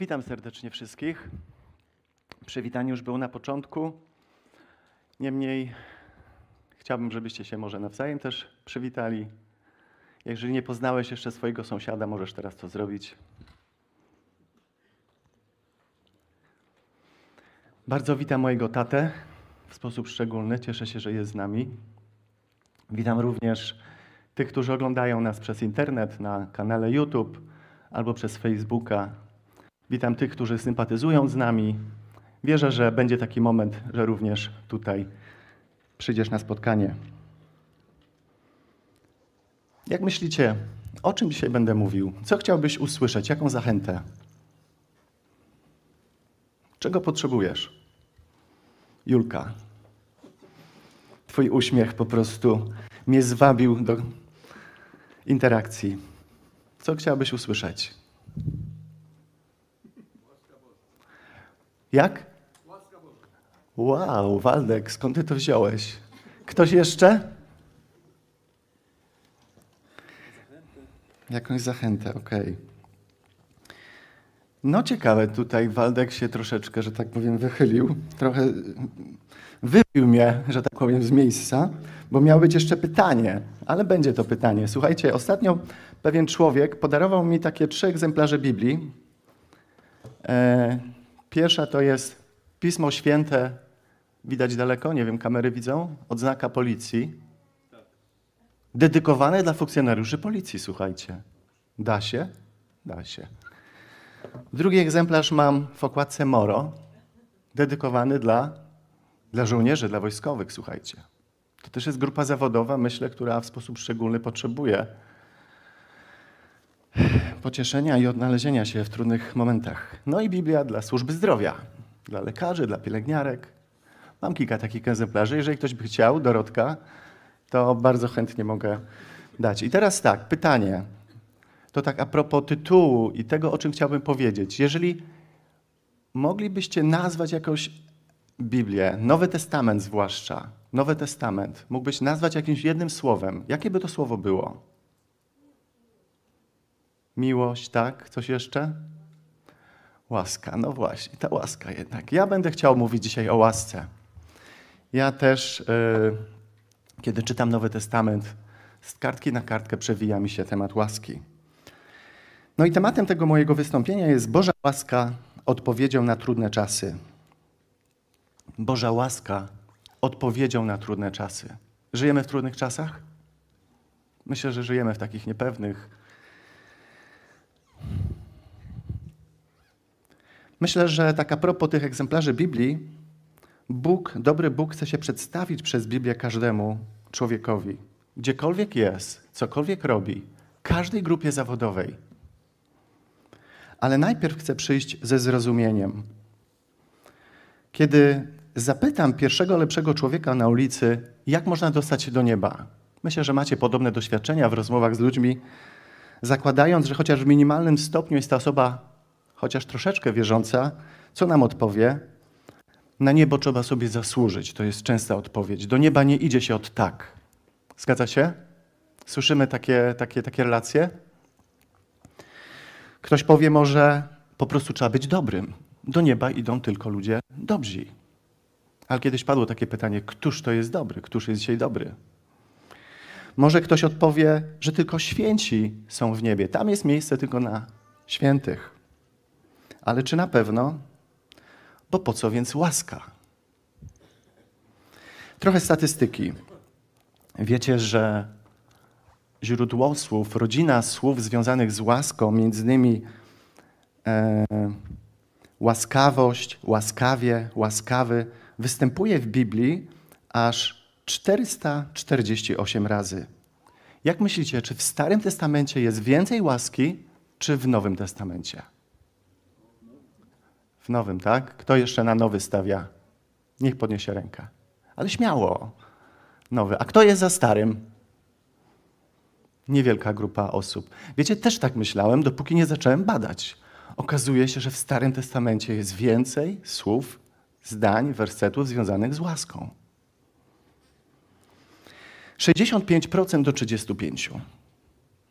Witam serdecznie wszystkich. Przywitanie już było na początku. Niemniej chciałbym, żebyście się może nawzajem też przywitali. Jeżeli nie poznałeś jeszcze swojego sąsiada, możesz teraz to zrobić. Bardzo witam mojego tatę w sposób szczególny. Cieszę się, że jest z nami. Witam również tych, którzy oglądają nas przez internet na kanale YouTube albo przez Facebooka. Witam tych, którzy sympatyzują z nami. Wierzę, że będzie taki moment, że również tutaj przyjdziesz na spotkanie. Jak myślicie, o czym dzisiaj będę mówił? Co chciałbyś usłyszeć? Jaką zachętę? Czego potrzebujesz? Julka, Twój uśmiech po prostu mnie zwabił do interakcji. Co chciałbyś usłyszeć? Jak? Wow, Waldek, skąd ty to wziąłeś? Ktoś jeszcze? Jakąś zachętę, okej. No ciekawe, tutaj Waldek się troszeczkę, że tak powiem, wychylił. Trochę wybił mnie, że tak powiem, z miejsca, bo miało być jeszcze pytanie, ale będzie to pytanie. Słuchajcie, ostatnio pewien człowiek podarował mi takie trzy egzemplarze Biblii. E, Pierwsza to jest Pismo Święte, widać daleko, nie wiem, kamery widzą, odznaka policji. Dedykowane dla funkcjonariuszy policji, słuchajcie. Da się? Da się. Drugi egzemplarz mam w okładce Moro, dedykowany dla, dla żołnierzy, dla wojskowych, słuchajcie. To też jest grupa zawodowa, myślę, która w sposób szczególny potrzebuje pocieszenia i odnalezienia się w trudnych momentach. No i Biblia dla służby zdrowia, dla lekarzy, dla pielęgniarek. Mam kilka takich egzemplarzy. Jeżeli ktoś by chciał, Dorotka, to bardzo chętnie mogę dać. I teraz tak, pytanie. To tak a propos tytułu i tego, o czym chciałbym powiedzieć. Jeżeli moglibyście nazwać jakąś Biblię, Nowy Testament zwłaszcza, Nowy Testament, mógłbyś nazwać jakimś jednym słowem, jakie by to słowo było? Miłość, tak? Coś jeszcze? Łaska, no właśnie, ta łaska jednak. Ja będę chciał mówić dzisiaj o łasce. Ja też, yy, kiedy czytam Nowy Testament, z kartki na kartkę przewija mi się temat łaski. No i tematem tego mojego wystąpienia jest Boża łaska odpowiedzią na trudne czasy. Boża łaska odpowiedzią na trudne czasy. Żyjemy w trudnych czasach? Myślę, że żyjemy w takich niepewnych, Myślę, że tak a propos tych egzemplarzy Biblii, Bóg, dobry Bóg chce się przedstawić przez Biblię każdemu człowiekowi. Gdziekolwiek jest, cokolwiek robi, każdej grupie zawodowej. Ale najpierw chce przyjść ze zrozumieniem. Kiedy zapytam pierwszego lepszego człowieka na ulicy, jak można dostać się do nieba, myślę, że macie podobne doświadczenia w rozmowach z ludźmi, zakładając, że chociaż w minimalnym stopniu jest ta osoba chociaż troszeczkę wierząca, co nam odpowie? Na niebo trzeba sobie zasłużyć. To jest częsta odpowiedź. Do nieba nie idzie się od tak. Zgadza się? Słyszymy takie, takie, takie relacje? Ktoś powie może, po prostu trzeba być dobrym. Do nieba idą tylko ludzie dobrzy. Ale kiedyś padło takie pytanie, któż to jest dobry? Któż jest dzisiaj dobry? Może ktoś odpowie, że tylko święci są w niebie. Tam jest miejsce tylko na świętych. Ale czy na pewno? Bo po co więc łaska? Trochę statystyki. Wiecie, że źródło słów, rodzina słów związanych z łaską, między innymi e, łaskawość, łaskawie, łaskawy, występuje w Biblii aż 448 razy. Jak myślicie, czy w Starym Testamencie jest więcej łaski, czy w Nowym Testamencie? Nowym, tak? Kto jeszcze na nowy stawia? Niech podniesie rękę. Ale śmiało. Nowy. A kto jest za starym? Niewielka grupa osób. Wiecie, też tak myślałem, dopóki nie zacząłem badać. Okazuje się, że w Starym Testamencie jest więcej słów, zdań, wersetów związanych z łaską. 65% do 35%.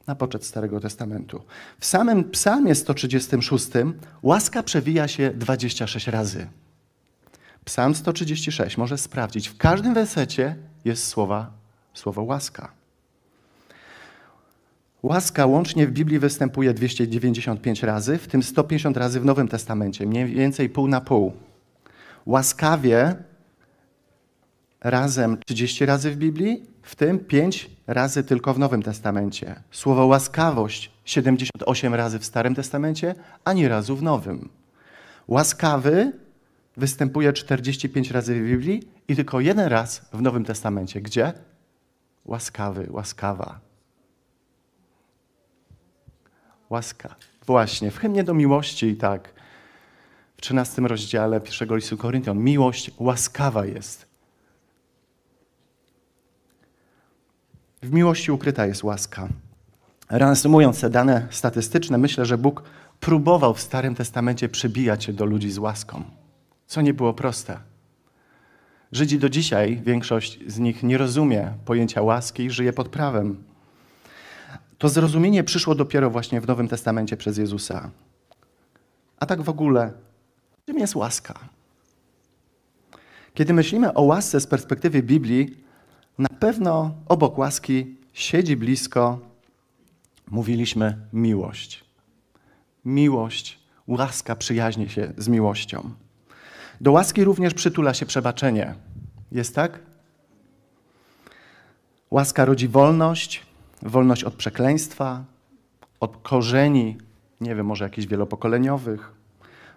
Na poczet Starego Testamentu. W samym Psalmie 136 łaska przewija się 26 razy. Psalm 136 może sprawdzić. W każdym wersecie jest słowa, słowo łaska. Łaska łącznie w Biblii występuje 295 razy, w tym 150 razy w Nowym Testamencie, mniej więcej pół na pół. Łaskawie razem 30 razy w Biblii, w tym 5 razy tylko w Nowym Testamencie. Słowo łaskawość 78 razy w Starym Testamencie, ani razu w Nowym. Łaskawy występuje 45 razy w Biblii i tylko jeden raz w Nowym Testamencie. Gdzie? Łaskawy, łaskawa. Łaska. Właśnie, w hymnie do miłości, tak, w 13 rozdziale pierwszego listu Koryntian, miłość łaskawa jest. W miłości ukryta jest łaska. Reasumując te dane statystyczne, myślę, że Bóg próbował w Starym Testamencie przybijać się do ludzi z łaską, co nie było proste. Żydzi do dzisiaj, większość z nich nie rozumie pojęcia łaski i żyje pod prawem. To zrozumienie przyszło dopiero właśnie w Nowym Testamencie przez Jezusa. A tak w ogóle, czym jest łaska? Kiedy myślimy o łasce z perspektywy Biblii, na pewno obok łaski siedzi blisko, mówiliśmy, miłość. Miłość, łaska przyjaźnie się z miłością. Do łaski również przytula się przebaczenie. Jest tak? Łaska rodzi wolność, wolność od przekleństwa, od korzeni, nie wiem, może jakichś wielopokoleniowych,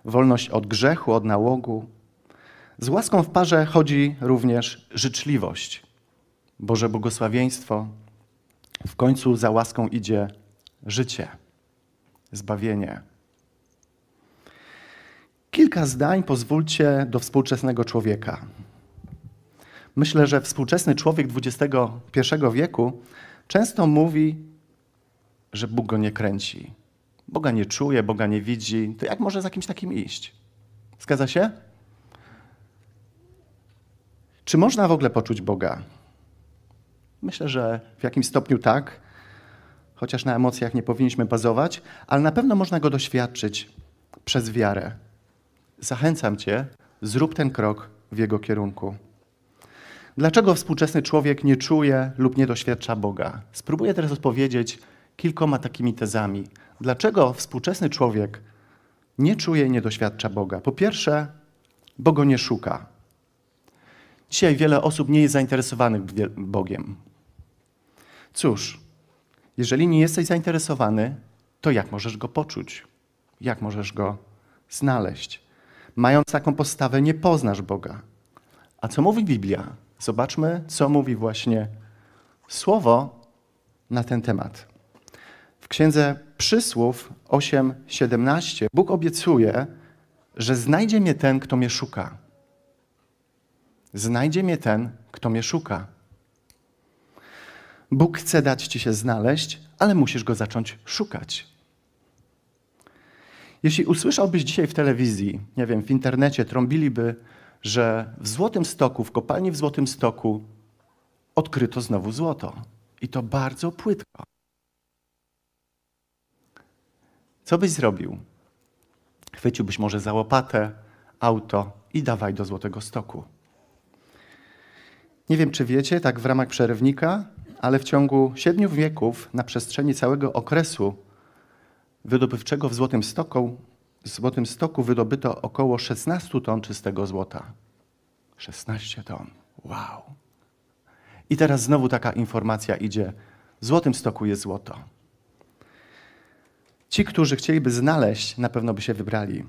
wolność od grzechu, od nałogu. Z łaską w parze chodzi również życzliwość, Boże błogosławieństwo. W końcu za łaską idzie życie, zbawienie. Kilka zdań pozwólcie do współczesnego człowieka. Myślę, że współczesny człowiek XXI wieku często mówi, że Bóg go nie kręci. Boga nie czuje, Boga nie widzi. To jak może za kimś takim iść? Zgadza się? Czy można w ogóle poczuć Boga? Myślę, że w jakimś stopniu tak, chociaż na emocjach nie powinniśmy bazować, ale na pewno można go doświadczyć przez wiarę. Zachęcam Cię, zrób ten krok w jego kierunku. Dlaczego współczesny człowiek nie czuje lub nie doświadcza Boga? Spróbuję teraz odpowiedzieć kilkoma takimi tezami. Dlaczego współczesny człowiek nie czuje i nie doświadcza Boga? Po pierwsze, bo go nie szuka. Dzisiaj wiele osób nie jest zainteresowanych Bogiem. Cóż, jeżeli nie jesteś zainteresowany, to jak możesz go poczuć? Jak możesz go znaleźć? Mając taką postawę, nie poznasz Boga. A co mówi Biblia? Zobaczmy, co mówi właśnie Słowo na ten temat. W księdze Przysłów 8:17 Bóg obiecuje, że znajdzie mnie ten, kto mnie szuka. Znajdzie mnie ten, kto mnie szuka. Bóg chce dać ci się znaleźć, ale musisz go zacząć szukać. Jeśli usłyszałbyś dzisiaj w telewizji, nie wiem, w internecie, trąbiliby, że w Złotym Stoku, w kopalni w Złotym Stoku odkryto znowu złoto. I to bardzo płytko. Co byś zrobił? Chwyciłbyś może za łopatę, auto i dawaj do Złotego Stoku. Nie wiem, czy wiecie, tak w ramach przerywnika, ale w ciągu siedmiu wieków, na przestrzeni całego okresu wydobywczego w Złotym Stoku, w Złotym Stoku wydobyto około 16 ton czystego złota. 16 ton. Wow. I teraz znowu taka informacja idzie. W Złotym Stoku jest złoto. Ci, którzy chcieliby znaleźć, na pewno by się wybrali.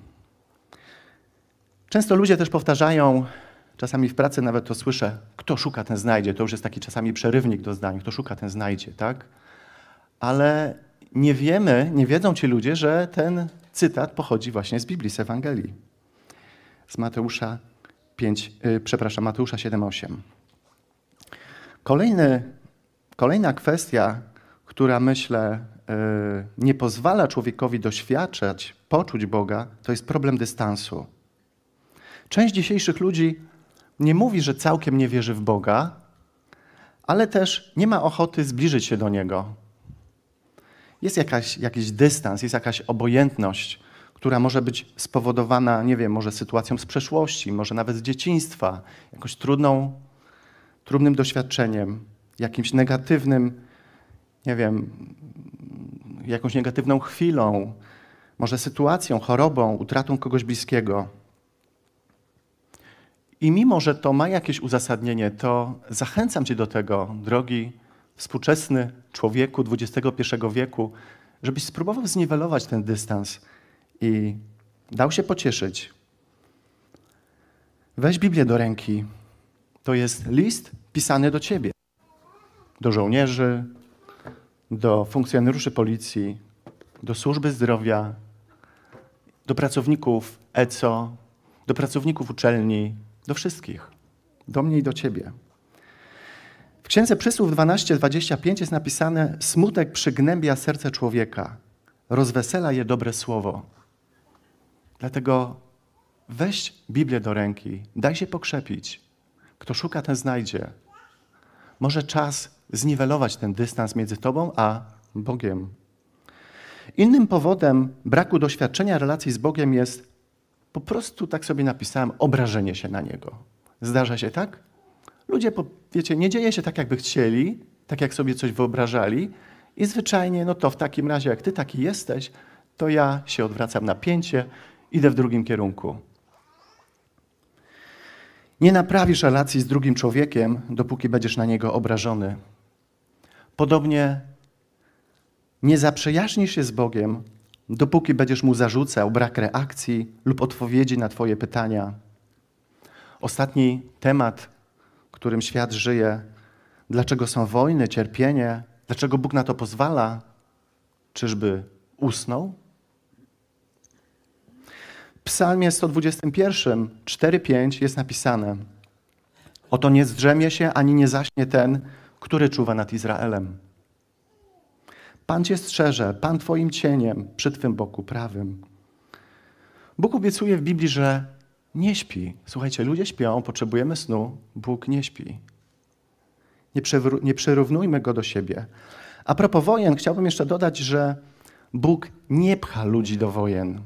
Często ludzie też powtarzają, czasami w pracy nawet to słyszę, kto szuka, ten znajdzie. To już jest taki czasami przerywnik do zdań, kto szuka, ten znajdzie, tak? Ale nie wiemy, nie wiedzą ci ludzie, że ten cytat pochodzi właśnie z Biblii, z Ewangelii. Z Mateusza 5, yy, przepraszam, Mateusza 7:8. Kolejny, kolejna kwestia, która myślę yy, nie pozwala człowiekowi doświadczać, poczuć Boga, to jest problem dystansu. Część dzisiejszych ludzi nie mówi, że całkiem nie wierzy w Boga, ale też nie ma ochoty zbliżyć się do Niego. jest jakaś, jakiś dystans, jest jakaś obojętność, która może być spowodowana, nie wiem, może sytuacją z przeszłości, może nawet z dzieciństwa, jakąś trudną, trudnym doświadczeniem, jakimś negatywnym, nie wiem, jakąś negatywną chwilą, może sytuacją, chorobą, utratą kogoś bliskiego. I mimo, że to ma jakieś uzasadnienie, to zachęcam Cię do tego, drogi współczesny człowieku XXI wieku, żebyś spróbował zniwelować ten dystans i dał się pocieszyć. Weź Biblię do ręki. To jest list pisany do Ciebie, do żołnierzy, do funkcjonariuszy policji, do służby zdrowia, do pracowników ECO, do pracowników uczelni, do wszystkich, do mnie i do ciebie. W Księdze Przysłów 12:25 jest napisane: Smutek przygnębia serce człowieka, rozwesela je dobre słowo. Dlatego weź Biblię do ręki, daj się pokrzepić. Kto szuka, ten znajdzie. Może czas zniwelować ten dystans między tobą a Bogiem. Innym powodem braku doświadczenia relacji z Bogiem jest po prostu, tak sobie napisałem, obrażenie się na Niego. Zdarza się tak? Ludzie, wiecie, nie dzieje się tak, jakby chcieli, tak jak sobie coś wyobrażali i zwyczajnie, no to w takim razie, jak Ty taki jesteś, to ja się odwracam na pięcie, idę w drugim kierunku. Nie naprawisz relacji z drugim człowiekiem, dopóki będziesz na niego obrażony. Podobnie nie zaprzyjaźnisz się z Bogiem, dopóki będziesz mu zarzucał brak reakcji lub odpowiedzi na Twoje pytania. Ostatni temat, którym świat żyje, dlaczego są wojny, cierpienie, dlaczego Bóg na to pozwala, czyżby usnął? W Psalmie 121, 4-5 jest napisane: Oto nie zdrzemie się ani nie zaśnie ten, który czuwa nad Izraelem. Pan cię strzeże, Pan twoim cieniem przy twym boku prawym. Bóg obiecuje w Biblii, że nie śpi. Słuchajcie, ludzie śpią, potrzebujemy snu, Bóg nie śpi. Nie, nie przyrównujmy go do siebie. A propos wojen, chciałbym jeszcze dodać, że Bóg nie pcha ludzi do wojen.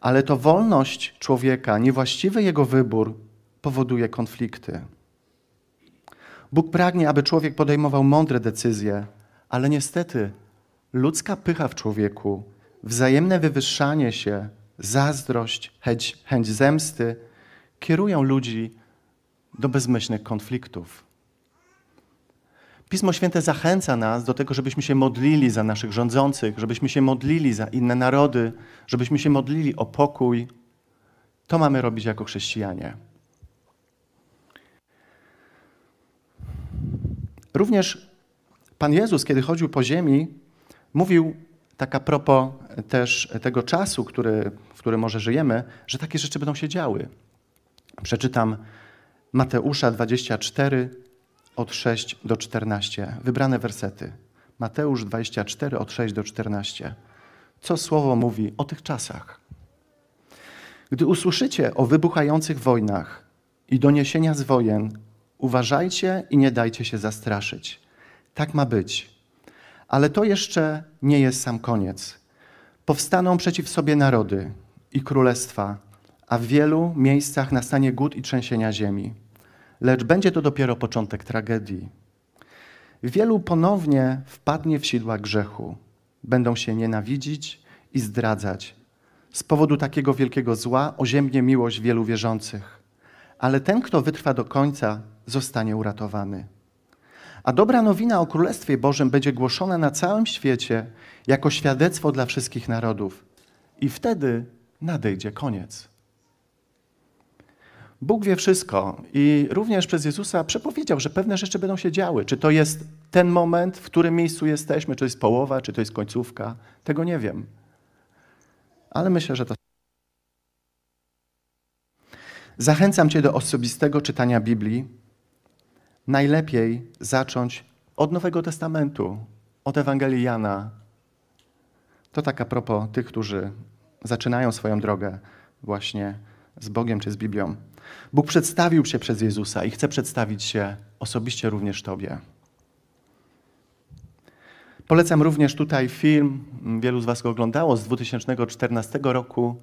Ale to wolność człowieka, niewłaściwy jego wybór powoduje konflikty. Bóg pragnie, aby człowiek podejmował mądre decyzje, ale niestety ludzka pycha w człowieku, wzajemne wywyższanie się, zazdrość, chęć, chęć zemsty kierują ludzi do bezmyślnych konfliktów. Pismo Święte zachęca nas do tego, żebyśmy się modlili za naszych rządzących, żebyśmy się modlili za inne narody, żebyśmy się modlili o pokój. To mamy robić jako chrześcijanie. Również Pan Jezus, kiedy chodził po ziemi, mówił tak a propos też tego czasu, który, w którym może żyjemy, że takie rzeczy będą się działy. Przeczytam Mateusza 24, od 6 do 14. Wybrane wersety. Mateusz 24, od 6 do 14. Co słowo mówi o tych czasach? Gdy usłyszycie o wybuchających wojnach i doniesienia z wojen, uważajcie i nie dajcie się zastraszyć tak ma być. Ale to jeszcze nie jest sam koniec. Powstaną przeciw sobie narody i królestwa, a w wielu miejscach nastanie głód i trzęsienia ziemi. Lecz będzie to dopiero początek tragedii. Wielu ponownie wpadnie w sidła grzechu. Będą się nienawidzić i zdradzać. Z powodu takiego wielkiego zła oziębnie miłość wielu wierzących. Ale ten, kto wytrwa do końca, zostanie uratowany. A dobra nowina o Królestwie Bożym będzie głoszona na całym świecie jako świadectwo dla wszystkich narodów. I wtedy nadejdzie koniec. Bóg wie wszystko i również przez Jezusa przepowiedział, że pewne rzeczy będą się działy. Czy to jest ten moment, w którym miejscu jesteśmy, czy to jest połowa, czy to jest końcówka, tego nie wiem. Ale myślę, że to. Zachęcam Cię do osobistego czytania Biblii najlepiej zacząć od Nowego Testamentu, od Ewangelii Jana. To tak a propos tych, którzy zaczynają swoją drogę właśnie z Bogiem czy z Biblią. Bóg przedstawił się przez Jezusa i chce przedstawić się osobiście również Tobie. Polecam również tutaj film, wielu z Was go oglądało, z 2014 roku,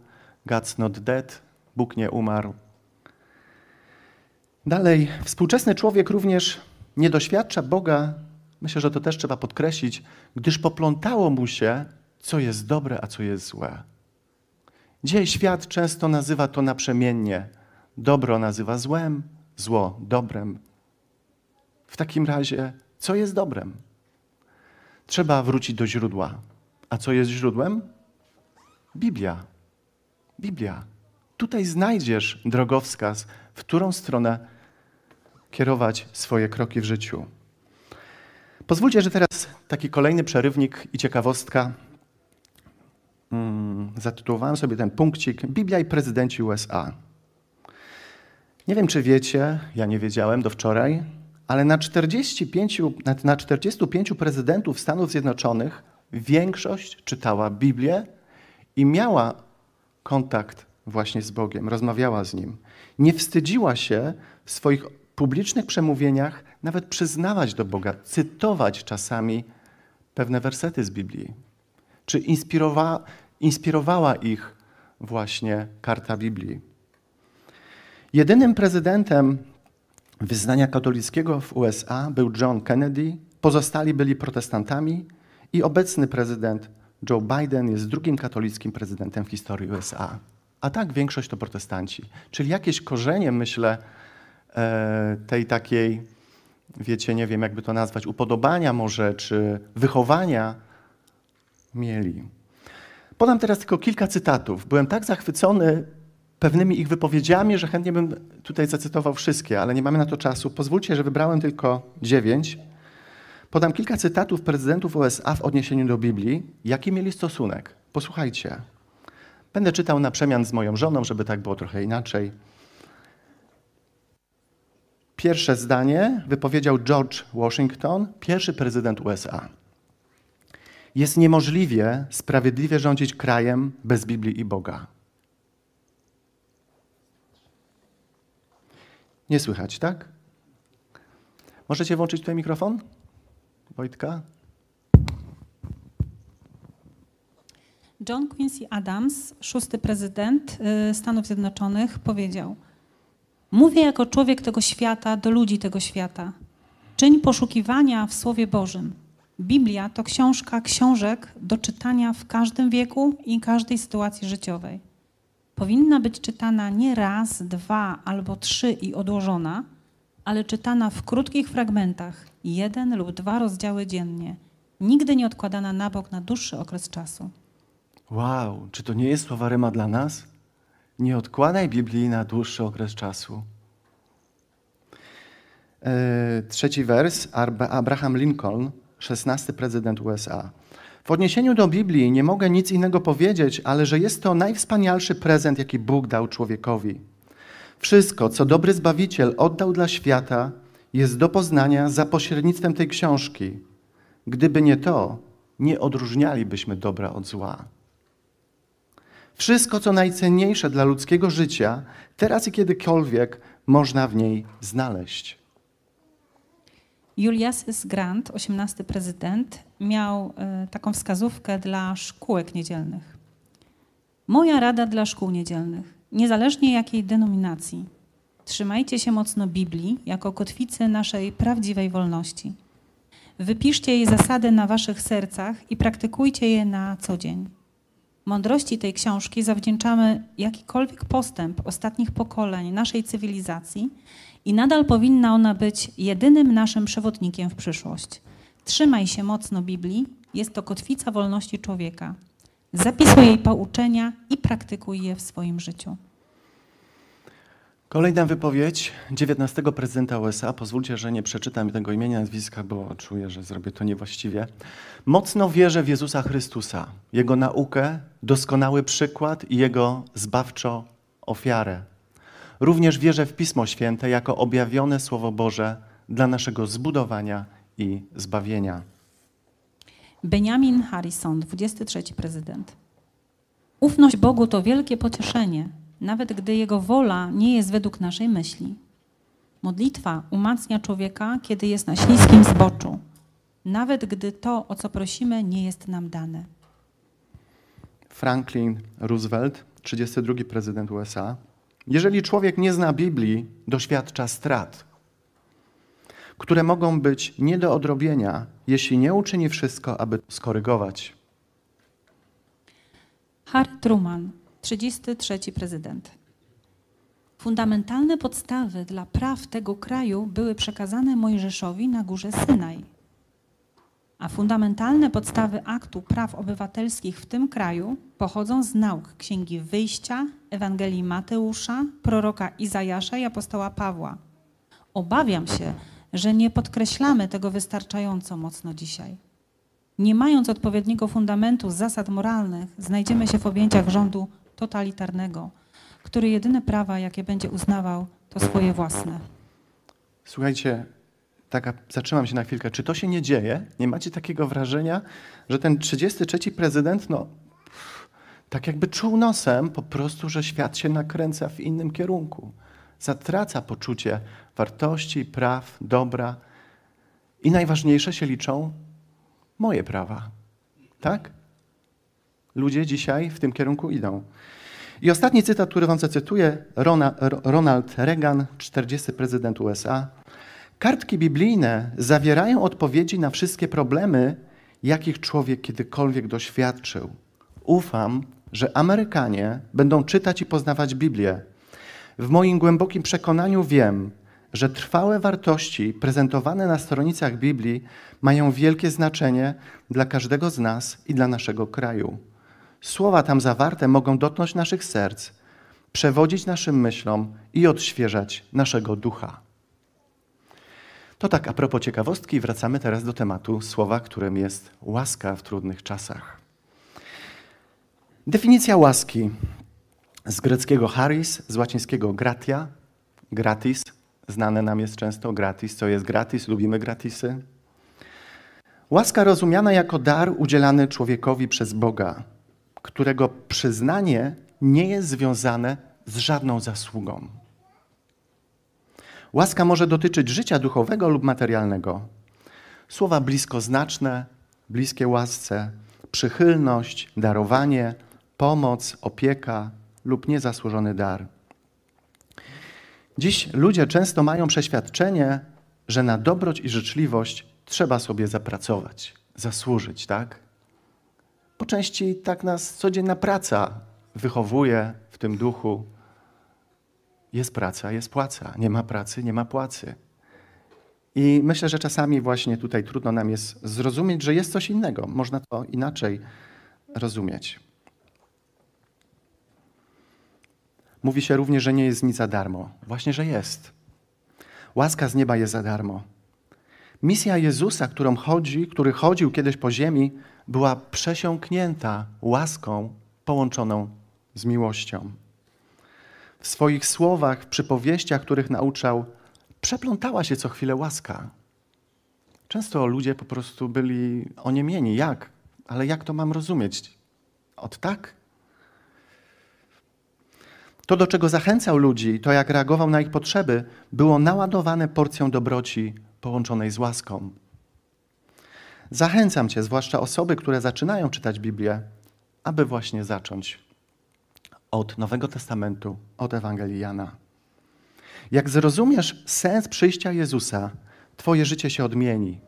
God's Not Dead, Bóg nie umarł. Dalej, współczesny człowiek również nie doświadcza Boga, myślę, że to też trzeba podkreślić, gdyż poplątało mu się, co jest dobre, a co jest złe. Dzisiaj świat często nazywa to naprzemiennie. Dobro nazywa złem, zło dobrem. W takim razie, co jest dobrem? Trzeba wrócić do źródła. A co jest źródłem? Biblia. Biblia. Tutaj znajdziesz drogowskaz, w którą stronę kierować swoje kroki w życiu. Pozwólcie, że teraz taki kolejny przerywnik i ciekawostka. Hmm, zatytułowałem sobie ten punkcik Biblia i prezydenci USA. Nie wiem, czy wiecie, ja nie wiedziałem do wczoraj, ale na 45, na 45 prezydentów Stanów Zjednoczonych większość czytała Biblię i miała kontakt właśnie z Bogiem, rozmawiała z Nim. Nie wstydziła się w swoich publicznych przemówieniach nawet przyznawać do Boga, cytować czasami pewne wersety z Biblii. Czy inspirowa, inspirowała ich właśnie karta Biblii. Jedynym prezydentem wyznania katolickiego w USA był John Kennedy, pozostali byli protestantami i obecny prezydent Joe Biden jest drugim katolickim prezydentem w historii USA. A tak większość to protestanci. Czyli jakieś korzenie, myślę, e, tej takiej, wiecie, nie wiem jakby to nazwać, upodobania może, czy wychowania mieli. Podam teraz tylko kilka cytatów. Byłem tak zachwycony pewnymi ich wypowiedziami, że chętnie bym tutaj zacytował wszystkie, ale nie mamy na to czasu. Pozwólcie, że wybrałem tylko dziewięć. Podam kilka cytatów prezydentów USA w odniesieniu do Biblii. Jaki mieli stosunek? Posłuchajcie. Będę czytał na przemian z moją żoną, żeby tak było trochę inaczej. Pierwsze zdanie wypowiedział George Washington, pierwszy prezydent USA. Jest niemożliwie sprawiedliwie rządzić krajem bez Biblii i Boga. Nie słychać, tak? Możecie włączyć tutaj mikrofon? Wojtka? John Quincy Adams, szósty prezydent y, Stanów Zjednoczonych, powiedział: Mówię jako człowiek tego świata do ludzi tego świata. Czyń poszukiwania w Słowie Bożym. Biblia to książka książek do czytania w każdym wieku i każdej sytuacji życiowej. Powinna być czytana nie raz, dwa albo trzy i odłożona, ale czytana w krótkich fragmentach, jeden lub dwa rozdziały dziennie, nigdy nie odkładana na bok na dłuższy okres czasu. Wow, czy to nie jest słowa dla nas? Nie odkładaj Biblii na dłuższy okres czasu. E, trzeci wers, Abraham Lincoln, szesnasty prezydent USA. W odniesieniu do Biblii nie mogę nic innego powiedzieć, ale że jest to najwspanialszy prezent, jaki Bóg dał człowiekowi. Wszystko, co dobry Zbawiciel oddał dla świata, jest do poznania za pośrednictwem tej książki. Gdyby nie to, nie odróżnialibyśmy dobra od zła. Wszystko, co najcenniejsze dla ludzkiego życia, teraz i kiedykolwiek można w niej znaleźć. Julius Grant, osiemnasty prezydent, miał e, taką wskazówkę dla szkółek niedzielnych. Moja rada dla szkół niedzielnych, niezależnie jakiej denominacji, trzymajcie się mocno Biblii jako kotwicy naszej prawdziwej wolności. Wypiszcie jej zasady na waszych sercach i praktykujcie je na co dzień. Mądrości tej książki zawdzięczamy jakikolwiek postęp ostatnich pokoleń naszej cywilizacji i nadal powinna ona być jedynym naszym przewodnikiem w przyszłość. Trzymaj się mocno Biblii, jest to kotwica wolności człowieka. Zapisuj jej pouczenia i praktykuj je w swoim życiu. Kolejna wypowiedź 19 prezydenta USA. Pozwólcie, że nie przeczytam tego imienia, nazwiska, bo czuję, że zrobię to niewłaściwie. Mocno wierzę w Jezusa Chrystusa, Jego naukę, doskonały przykład i Jego zbawczą ofiarę. Również wierzę w Pismo Święte jako objawione Słowo Boże dla naszego zbudowania i zbawienia. Benjamin Harrison, 23 prezydent. Ufność Bogu to wielkie pocieszenie, nawet gdy Jego wola nie jest według naszej myśli. Modlitwa umacnia człowieka, kiedy jest na śliskim zboczu. nawet gdy to, o co prosimy, nie jest nam dane. Franklin Roosevelt, 32 prezydent USA. Jeżeli człowiek nie zna Biblii, doświadcza strat, które mogą być nie do odrobienia, jeśli nie uczyni wszystko, aby skorygować. Harry Truman, 33 prezydent. Fundamentalne podstawy dla praw tego kraju były przekazane Mojżeszowi na górze Synaj. A fundamentalne podstawy aktu praw obywatelskich w tym kraju pochodzą z nauk Księgi Wyjścia, Ewangelii Mateusza, proroka Izajasza i apostoła Pawła. Obawiam się, że nie podkreślamy tego wystarczająco mocno dzisiaj. Nie mając odpowiedniego fundamentu zasad moralnych, znajdziemy się w objęciach rządu totalitarnego, który jedyne prawa, jakie będzie uznawał, to swoje własne. Słuchajcie, taka, zatrzymam się na chwilkę. Czy to się nie dzieje? Nie macie takiego wrażenia, że ten 33 prezydent, no, tak jakby czuł nosem po prostu, że świat się nakręca w innym kierunku. Zatraca poczucie wartości, praw, dobra. I najważniejsze się liczą moje prawa. Tak? Ludzie dzisiaj w tym kierunku idą. I ostatni cytat, który wam zacytuję, Ronald Reagan, 40 prezydent USA. Kartki biblijne zawierają odpowiedzi na wszystkie problemy, jakich człowiek kiedykolwiek doświadczył. Ufam, że Amerykanie będą czytać i poznawać Biblię. W moim głębokim przekonaniu wiem, że trwałe wartości prezentowane na stronicach Biblii mają wielkie znaczenie dla każdego z nas i dla naszego kraju. Słowa tam zawarte mogą dotknąć naszych serc, przewodzić naszym myślom i odświeżać naszego ducha. To tak a propos ciekawostki, wracamy teraz do tematu słowa, którym jest łaska w trudnych czasach. Definicja łaski z greckiego charis, z łacińskiego gratia, gratis, znane nam jest często gratis. Co jest gratis? Lubimy gratisy. Łaska rozumiana jako dar udzielany człowiekowi przez Boga, którego przyznanie nie jest związane z żadną zasługą. Łaska może dotyczyć życia duchowego lub materialnego. Słowa bliskoznaczne, bliskie łasce, przychylność, darowanie, pomoc, opieka lub niezasłużony dar. Dziś ludzie często mają przeświadczenie, że na dobroć i życzliwość trzeba sobie zapracować, zasłużyć, tak? Po części tak nas codzienna praca wychowuje w tym duchu. Jest praca, jest płaca. Nie ma pracy, nie ma płacy. I myślę, że czasami właśnie tutaj trudno nam jest zrozumieć, że jest coś innego. Można to inaczej rozumieć. Mówi się również, że nie jest nic za darmo. Właśnie, że jest. Łaska z nieba jest za darmo. Misja Jezusa, którą chodzi, który chodził kiedyś po ziemi, była przesiąknięta łaską połączoną z miłością. W swoich słowach, przypowieściach, których nauczał, przeplątała się co chwilę łaska. Często ludzie po prostu byli oniemieni. Jak? Ale jak to mam rozumieć? Od tak? To, do czego zachęcał ludzi, to jak reagował na ich potrzeby, było naładowane porcją dobroci połączonej z łaską. Zachęcam Cię, zwłaszcza osoby, które zaczynają czytać Biblię, aby właśnie zacząć od Nowego Testamentu, od Ewangelii Jana. Jak zrozumiesz sens przyjścia Jezusa, Twoje życie się odmieni.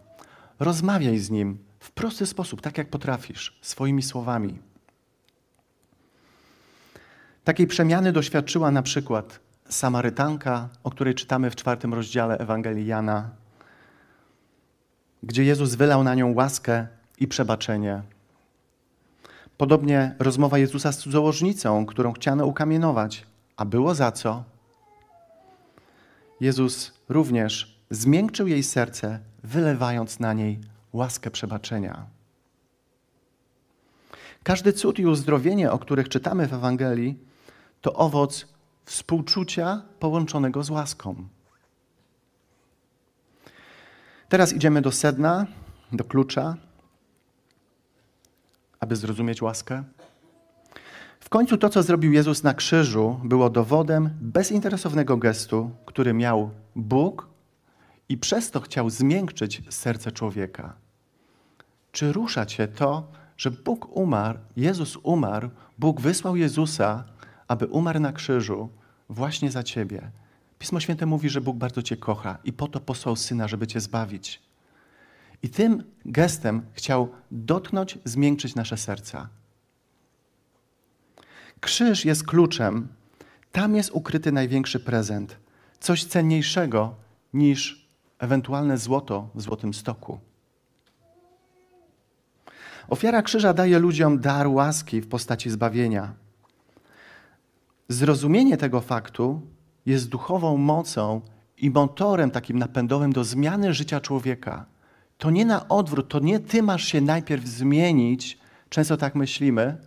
Rozmawiaj z Nim w prosty sposób, tak jak potrafisz, swoimi słowami. Takiej przemiany doświadczyła na przykład Samarytanka, o której czytamy w czwartym rozdziale Ewangelii Jana, gdzie Jezus wylał na nią łaskę i przebaczenie. Podobnie rozmowa Jezusa z cudzołożnicą, którą chciano ukamienować, a było za co. Jezus również zmiękczył jej serce, wylewając na niej łaskę przebaczenia. Każdy cud i uzdrowienie, o których czytamy w Ewangelii, to owoc współczucia połączonego z łaską. Teraz idziemy do sedna, do klucza, aby zrozumieć łaskę. W końcu to, co zrobił Jezus na krzyżu, było dowodem bezinteresownego gestu, który miał Bóg i przez to chciał zmiękczyć serce człowieka. Czy rusza cię to, że Bóg umarł, Jezus umarł, Bóg wysłał Jezusa, aby umarł na krzyżu właśnie za ciebie? Pismo Święte mówi, że Bóg bardzo cię kocha i po to posłał Syna, żeby cię zbawić. I tym gestem chciał dotknąć, zmiękczyć nasze serca. Krzyż jest kluczem. Tam jest ukryty największy prezent. Coś cenniejszego niż ewentualne złoto w złotym stoku. Ofiara krzyża daje ludziom dar łaski w postaci zbawienia. Zrozumienie tego faktu jest duchową mocą i motorem takim napędowym do zmiany życia człowieka. To nie na odwrót, to nie ty masz się najpierw zmienić, często tak myślimy,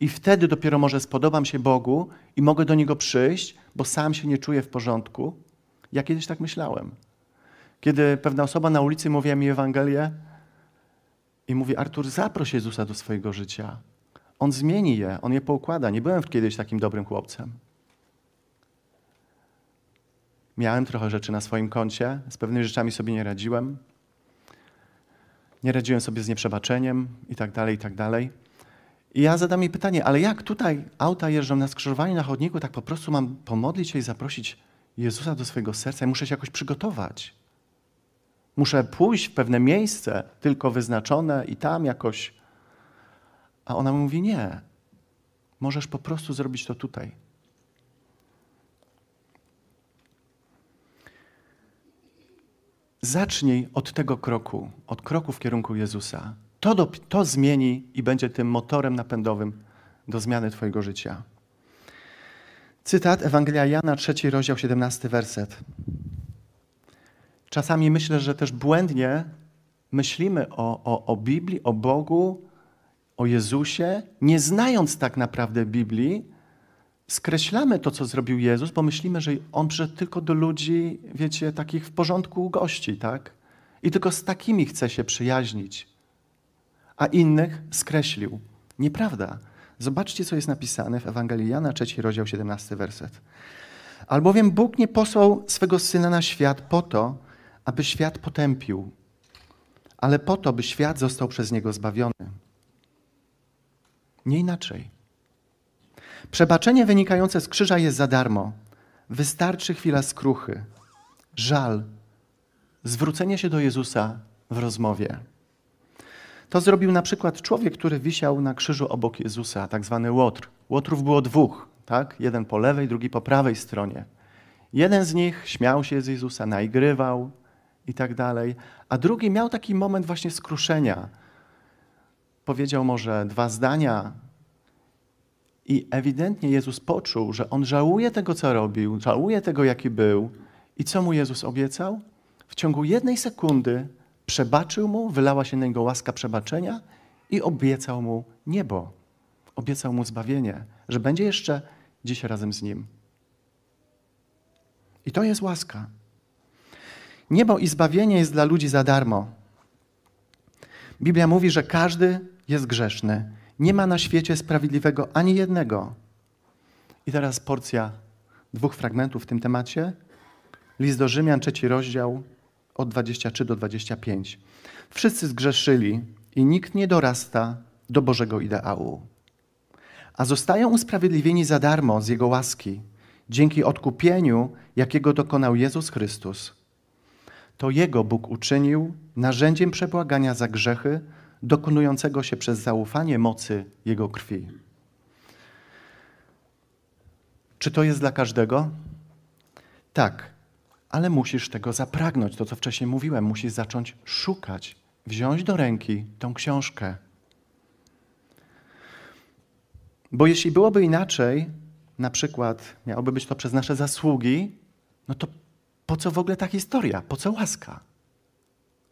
i wtedy dopiero może spodobam się Bogu i mogę do Niego przyjść, bo sam się nie czuję w porządku. Ja kiedyś tak myślałem. Kiedy pewna osoba na ulicy mówiła mi Ewangelię i mówi, Artur, zaproś Jezusa do swojego życia. On zmieni je, On je poukłada. Nie byłem kiedyś takim dobrym chłopcem. Miałem trochę rzeczy na swoim koncie, z pewnymi rzeczami sobie nie radziłem. Nie radziłem sobie z nieprzebaczeniem i tak dalej, i tak dalej. I ja zadam jej pytanie, ale jak tutaj auta jeżdżą na skrzyżowaniu, na chodniku, tak po prostu mam pomodlić się i zaprosić Jezusa do swojego serca i muszę się jakoś przygotować. Muszę pójść w pewne miejsce, tylko wyznaczone i tam jakoś. A ona mówi: Nie. Możesz po prostu zrobić to tutaj. Zacznij od tego kroku, od kroku w kierunku Jezusa. To, do, to zmieni i będzie tym motorem napędowym do zmiany Twojego życia. Cytat Ewangelia Jana, trzeci rozdział, 17 werset. Czasami myślę, że też błędnie myślimy o, o, o Biblii, o Bogu, o Jezusie, nie znając tak naprawdę Biblii, skreślamy to, co zrobił Jezus, bo myślimy, że On przyszedł tylko do ludzi, wiecie, takich w porządku gości, tak? I tylko z takimi chce się przyjaźnić, a innych skreślił. Nieprawda. Zobaczcie, co jest napisane w Ewangelii Jana, 3 rozdział, 17 werset. Albowiem Bóg nie posłał swego Syna na świat po to, aby świat potępił, ale po to, by świat został przez Niego zbawiony. Nie inaczej. Przebaczenie wynikające z krzyża jest za darmo. Wystarczy chwila skruchy, żal, zwrócenie się do Jezusa w rozmowie. To zrobił na przykład człowiek, który wisiał na krzyżu obok Jezusa, tak zwany łotr. Łotrów było dwóch, tak? Jeden po lewej, drugi po prawej stronie. Jeden z nich śmiał się z Jezusa, naigrywał i tak dalej, a drugi miał taki moment właśnie skruszenia. Powiedział może dwa zdania, i ewidentnie Jezus poczuł, że on żałuje tego, co robił, żałuje tego, jaki był. I co mu Jezus obiecał? W ciągu jednej sekundy przebaczył mu, wylała się na niego łaska przebaczenia i obiecał mu niebo. Obiecał mu zbawienie, że będzie jeszcze dziś razem z nim. I to jest łaska. Niebo i zbawienie jest dla ludzi za darmo. Biblia mówi, że każdy jest grzeszny nie ma na świecie sprawiedliwego ani jednego. I teraz porcja dwóch fragmentów w tym temacie. List do Rzymian, trzeci rozdział, od 23 do 25. Wszyscy zgrzeszyli i nikt nie dorasta do Bożego ideału. A zostają usprawiedliwieni za darmo z Jego łaski, dzięki odkupieniu, jakiego dokonał Jezus Chrystus. To Jego Bóg uczynił narzędziem przebłagania za grzechy, dokonującego się przez zaufanie mocy Jego krwi. Czy to jest dla każdego? Tak, ale musisz tego zapragnąć. To, co wcześniej mówiłem, musisz zacząć szukać, wziąć do ręki tą książkę. Bo jeśli byłoby inaczej, na przykład miałoby być to przez nasze zasługi, no to po co w ogóle ta historia? Po co łaska?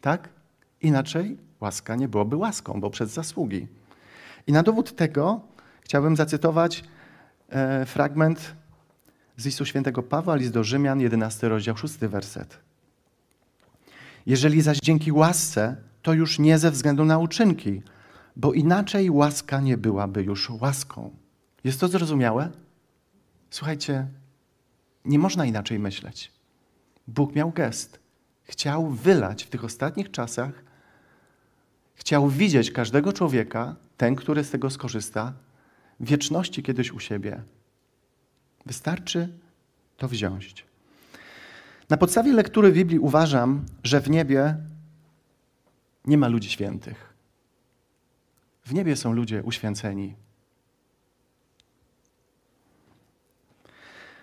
Tak? Inaczej łaska nie byłoby łaską, bo przez zasługi. I na dowód tego chciałbym zacytować e, fragment z listu świętego Pawła, list do Rzymian, 11 rozdział, 6 werset. Jeżeli zaś dzięki łasce, to już nie ze względu na uczynki, bo inaczej łaska nie byłaby już łaską. Jest to zrozumiałe? Słuchajcie, nie można inaczej myśleć. Bóg miał gest. Chciał wylać w tych ostatnich czasach Chciał widzieć każdego człowieka, ten, który z tego skorzysta, w wieczności kiedyś u siebie. Wystarczy to wziąć. Na podstawie lektury Biblii uważam, że w niebie nie ma ludzi świętych. W niebie są ludzie uświęceni.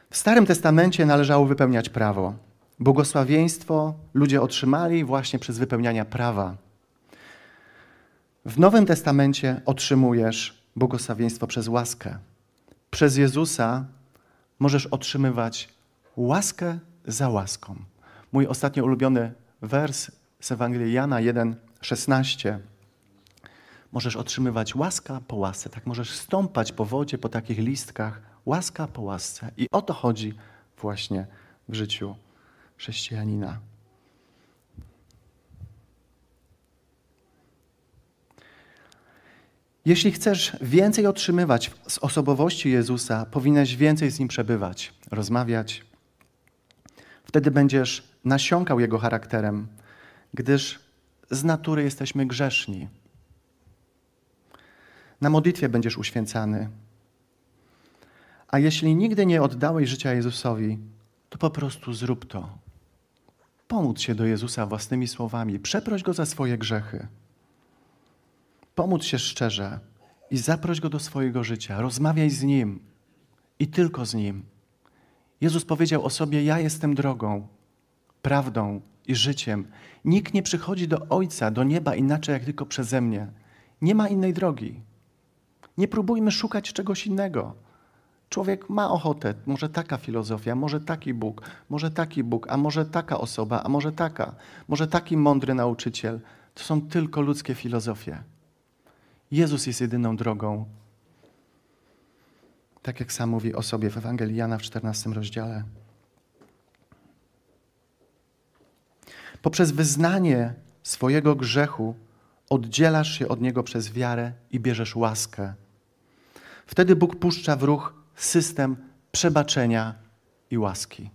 W Starym Testamencie należało wypełniać prawo. Błogosławieństwo ludzie otrzymali właśnie przez wypełnianie prawa. W Nowym Testamencie otrzymujesz błogosławieństwo przez łaskę. Przez Jezusa możesz otrzymywać łaskę za łaską. Mój ostatnio ulubiony wers z Ewangelii Jana 1,16. Możesz otrzymywać łaska po łasce. Tak możesz stąpać po wodzie, po takich listkach. Łaska po łasce. I o to chodzi właśnie w życiu chrześcijanina. Jeśli chcesz więcej otrzymywać z osobowości Jezusa, powinieneś więcej z Nim przebywać, rozmawiać. Wtedy będziesz nasiąkał Jego charakterem, gdyż z natury jesteśmy grzeszni. Na modlitwie będziesz uświęcany. A jeśli nigdy nie oddałeś życia Jezusowi, to po prostu zrób to. Pomóc się do Jezusa własnymi słowami, przeproś Go za swoje grzechy. Pomóc się szczerze i zaproś Go do swojego życia. Rozmawiaj z Nim i tylko z Nim. Jezus powiedział o sobie: Ja jestem drogą, prawdą i życiem. Nikt nie przychodzi do Ojca, do nieba inaczej jak tylko przeze mnie. Nie ma innej drogi. Nie próbujmy szukać czegoś innego. Człowiek ma ochotę, może taka filozofia, może taki Bóg, może taki Bóg, a może taka osoba, a może taka, może taki mądry nauczyciel. To są tylko ludzkie filozofie. Jezus jest jedyną drogą. Tak jak sam mówi o sobie w Ewangelii Jana w 14 rozdziale. Poprzez wyznanie swojego grzechu oddzielasz się od niego przez wiarę i bierzesz łaskę. Wtedy Bóg puszcza w ruch system przebaczenia i łaski.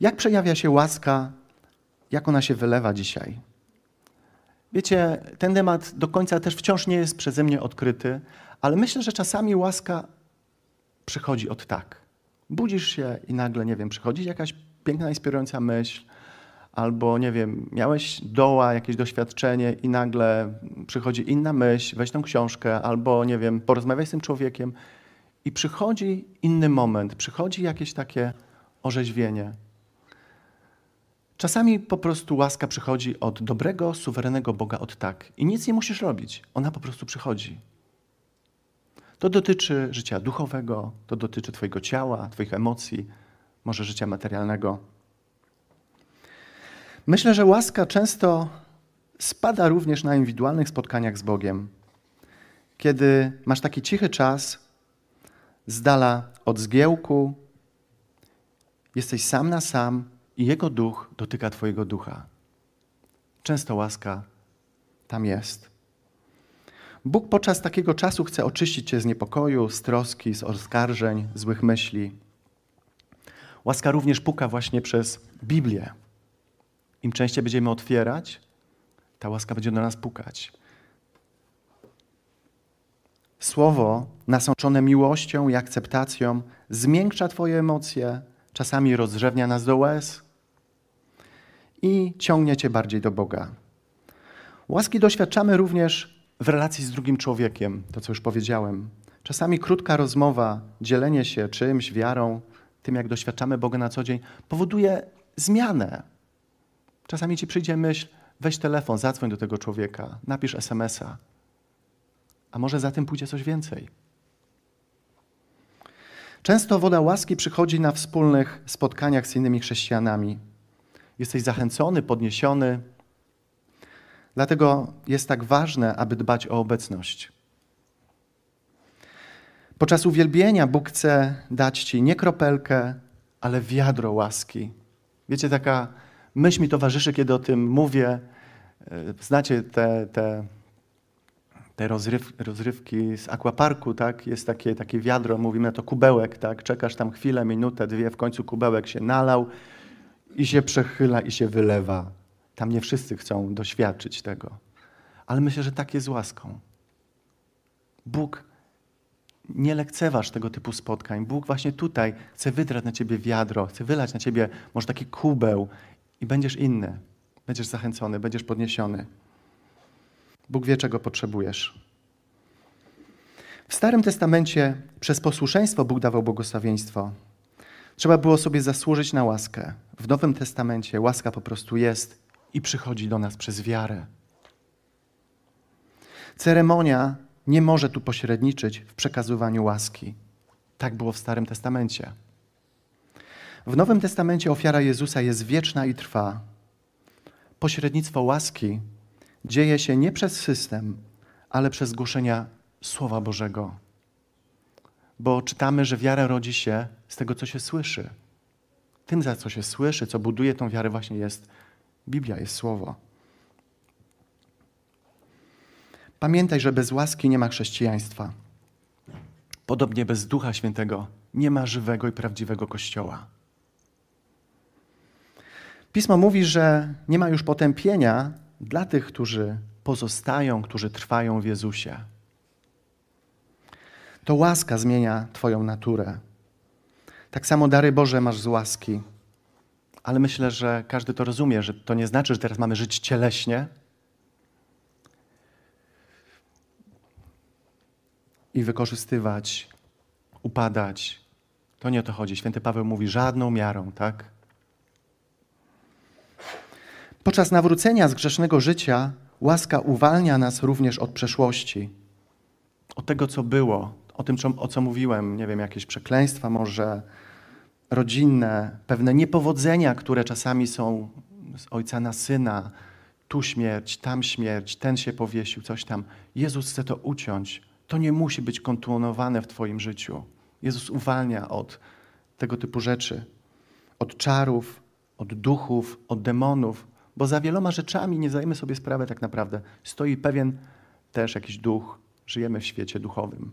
Jak przejawia się łaska, jak ona się wylewa dzisiaj? Wiecie, ten temat do końca też wciąż nie jest przeze mnie odkryty, ale myślę, że czasami łaska przychodzi od tak. Budzisz się i nagle, nie wiem, przychodzi jakaś piękna, inspirująca myśl, albo, nie wiem, miałeś doła, jakieś doświadczenie i nagle przychodzi inna myśl, weź tą książkę, albo, nie wiem, porozmawiaj z tym człowiekiem i przychodzi inny moment, przychodzi jakieś takie orzeźwienie. Czasami po prostu łaska przychodzi od dobrego, suwerennego Boga od tak. I nic nie musisz robić. Ona po prostu przychodzi. To dotyczy życia duchowego, to dotyczy Twojego ciała, Twoich emocji, może życia materialnego. Myślę, że łaska często spada również na indywidualnych spotkaniach z Bogiem. Kiedy masz taki cichy czas, z dala od zgiełku, jesteś sam na sam i Jego duch dotyka Twojego ducha. Często łaska tam jest. Bóg podczas takiego czasu chce oczyścić Cię z niepokoju, z troski, z oskarżeń, złych myśli. Łaska również puka właśnie przez Biblię. Im częściej będziemy otwierać, ta łaska będzie do nas pukać. Słowo nasączone miłością i akceptacją zmiękcza Twoje emocje, czasami rozrzewnia nas do łez i ciągnie Cię bardziej do Boga. Łaski doświadczamy również w relacji z drugim człowiekiem, to co już powiedziałem. Czasami krótka rozmowa, dzielenie się czymś, wiarą, tym jak doświadczamy Boga na co dzień, powoduje zmianę. Czasami ci przyjdzie myśl, weź telefon, zadzwoń do tego człowieka, napisz SMS-a. A może za tym pójdzie coś więcej? Często woda łaski przychodzi na wspólnych spotkaniach z innymi chrześcijanami. Jesteś zachęcony, podniesiony. Dlatego jest tak ważne, aby dbać o obecność. Podczas uwielbienia Bóg chce dać ci nie kropelkę, ale wiadro łaski. Wiecie, taka myśl mi towarzyszy, kiedy o tym mówię. Znacie te, te, te rozryw, rozrywki z akwaparku, tak? Jest takie, takie wiadro, mówimy na to kubełek, tak? Czekasz tam chwilę, minutę, dwie, w końcu kubełek się nalał i się przechyla i się wylewa. Tam nie wszyscy chcą doświadczyć tego. Ale myślę, że tak jest z łaską. Bóg nie lekceważ tego typu spotkań. Bóg właśnie tutaj chce wydrać na ciebie wiadro, chce wylać na ciebie może taki kubeł i będziesz inny. Będziesz zachęcony, będziesz podniesiony. Bóg wie, czego potrzebujesz. W Starym Testamencie przez posłuszeństwo Bóg dawał błogosławieństwo. Trzeba było sobie zasłużyć na łaskę. W Nowym Testamencie łaska po prostu jest i przychodzi do nas przez wiarę. Ceremonia nie może tu pośredniczyć w przekazywaniu łaski. Tak było w Starym Testamencie. W Nowym Testamencie ofiara Jezusa jest wieczna i trwa. Pośrednictwo łaski dzieje się nie przez system, ale przez głoszenia Słowa Bożego. Bo czytamy, że wiara rodzi się z tego, co się słyszy. Tym, za co się słyszy, co buduje tą wiarę, właśnie jest Biblia, jest Słowo. Pamiętaj, że bez łaski nie ma chrześcijaństwa. Podobnie bez Ducha Świętego nie ma żywego i prawdziwego Kościoła. Pismo mówi, że nie ma już potępienia dla tych, którzy pozostają, którzy trwają w Jezusie. To łaska zmienia Twoją naturę. Tak samo dary Boże masz z łaski. Ale myślę, że każdy to rozumie, że to nie znaczy, że teraz mamy żyć cieleśnie, i wykorzystywać, upadać. To nie o to chodzi. Święty Paweł mówi żadną miarą, tak? Podczas nawrócenia z grzesznego życia łaska uwalnia nas również od przeszłości. Od tego, co było, o tym, o co mówiłem, nie wiem, jakieś przekleństwa może rodzinne, pewne niepowodzenia, które czasami są z ojca na syna, tu śmierć, tam śmierć, ten się powiesił, coś tam. Jezus chce to uciąć, to nie musi być kontynuowane w Twoim życiu. Jezus uwalnia od tego typu rzeczy, od czarów, od duchów, od demonów, bo za wieloma rzeczami nie zdajemy sobie sprawy tak naprawdę. Stoi pewien też jakiś duch. Żyjemy w świecie duchowym.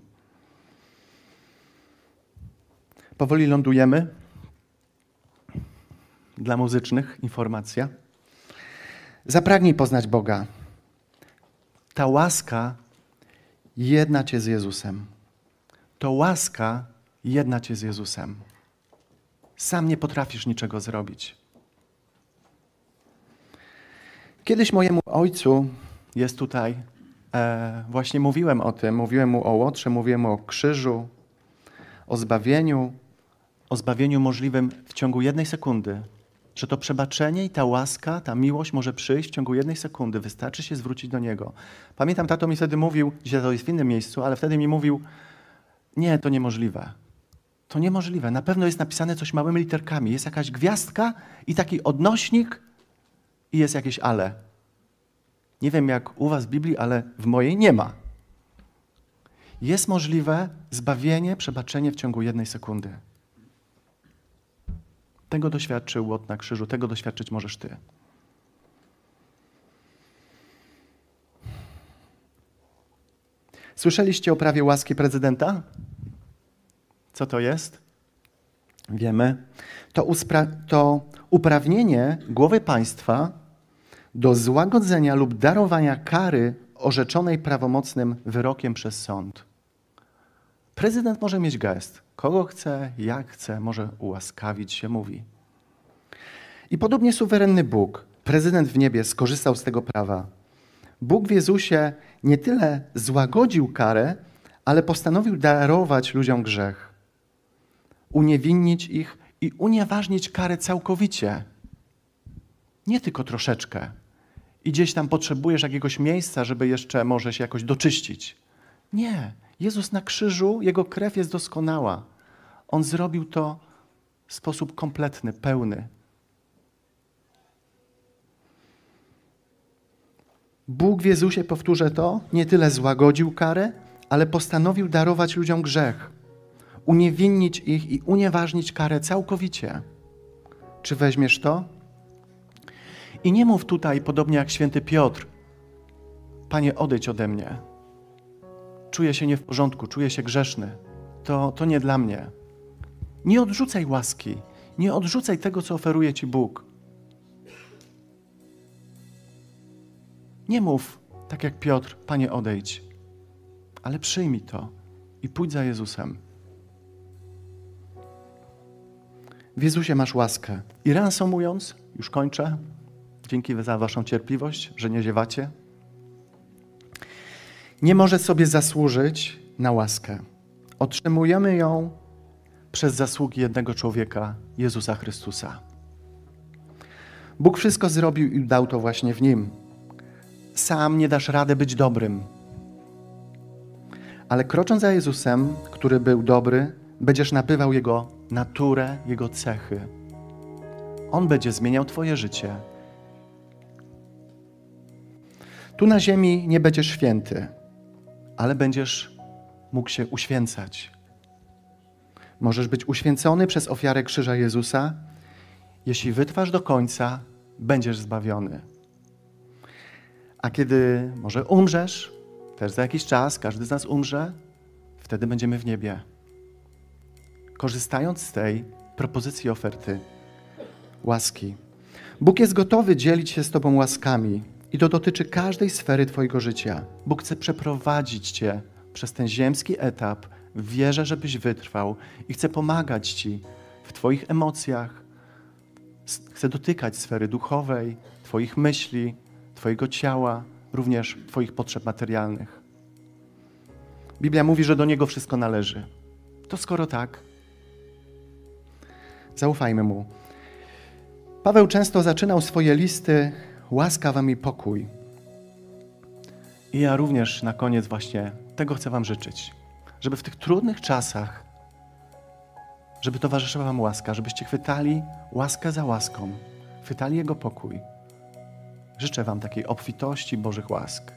Powoli lądujemy. Dla muzycznych informacja. Zapragnij poznać Boga. Ta łaska jedna Cię z Jezusem. To łaska jedna Cię z Jezusem. Sam nie potrafisz niczego zrobić. Kiedyś mojemu ojcu jest tutaj, e, właśnie mówiłem o tym, mówiłem mu o łotrze, mówiłem mu o krzyżu, o zbawieniu, o zbawieniu możliwym w ciągu jednej sekundy, że to przebaczenie i ta łaska, ta miłość może przyjść w ciągu jednej sekundy. Wystarczy się zwrócić do Niego. Pamiętam, tato mi wtedy mówił, dzisiaj to jest w innym miejscu, ale wtedy mi mówił, nie, to niemożliwe. To niemożliwe. Na pewno jest napisane coś małymi literkami. Jest jakaś gwiazdka i taki odnośnik i jest jakieś ale. Nie wiem jak u was w Biblii, ale w mojej nie ma. Jest możliwe zbawienie, przebaczenie w ciągu jednej sekundy. Tego doświadczył Łot na krzyżu, tego doświadczyć możesz Ty. Słyszeliście o prawie łaski prezydenta? Co to jest? Wiemy. To, to uprawnienie głowy państwa do złagodzenia lub darowania kary orzeczonej prawomocnym wyrokiem przez sąd. Prezydent może mieć gest. Kogo chce, jak chce, może ułaskawić się, mówi. I podobnie suwerenny Bóg, prezydent w niebie, skorzystał z tego prawa. Bóg w Jezusie nie tyle złagodził karę, ale postanowił darować ludziom grzech, uniewinnić ich i unieważnić karę całkowicie. Nie tylko troszeczkę. I gdzieś tam potrzebujesz jakiegoś miejsca, żeby jeszcze może się jakoś doczyścić. Nie. Jezus na krzyżu, Jego krew jest doskonała. On zrobił to w sposób kompletny, pełny. Bóg w Jezusie, powtórzę to, nie tyle złagodził karę, ale postanowił darować ludziom grzech, uniewinnić ich i unieważnić karę całkowicie. Czy weźmiesz to? I nie mów tutaj, podobnie jak święty Piotr, Panie, odejdź ode mnie. Czuję się nie w porządku, czuję się grzeszny. To, to nie dla mnie. Nie odrzucaj łaski, nie odrzucaj tego, co oferuje Ci Bóg. Nie mów tak jak Piotr, Panie odejdź, ale przyjmij to i pójdź za Jezusem. W Jezusie masz łaskę. I reasumując, już kończę. Dzięki za Waszą cierpliwość, że nie ziewacie. Nie może sobie zasłużyć na łaskę. Otrzymujemy ją przez zasługi jednego człowieka, Jezusa Chrystusa. Bóg wszystko zrobił i dał to właśnie w Nim. Sam nie dasz rady być dobrym. Ale krocząc za Jezusem, który był dobry, będziesz nabywał Jego naturę, Jego cechy. On będzie zmieniał Twoje życie. Tu na ziemi nie będziesz święty, ale będziesz mógł się uświęcać. Możesz być uświęcony przez ofiarę krzyża Jezusa. Jeśli wytrwasz do końca, będziesz zbawiony. A kiedy może umrzesz, też za jakiś czas, każdy z nas umrze, wtedy będziemy w niebie. Korzystając z tej propozycji oferty łaski. Bóg jest gotowy dzielić się z Tobą łaskami i to dotyczy każdej sfery Twojego życia. Bóg chce przeprowadzić Cię przez ten ziemski etap w wierze, żebyś wytrwał i chce pomagać Ci w Twoich emocjach, chce dotykać sfery duchowej, Twoich myśli, Twojego ciała, również Twoich potrzeb materialnych. Biblia mówi, że do Niego wszystko należy. To skoro tak, zaufajmy Mu. Paweł często zaczynał swoje listy łaska wam i pokój. I ja również na koniec właśnie tego chcę wam życzyć. Żeby w tych trudnych czasach, żeby towarzyszyła wam łaska, żebyście chwytali łaskę za łaską, chwytali Jego pokój. Życzę wam takiej obfitości Bożych łask.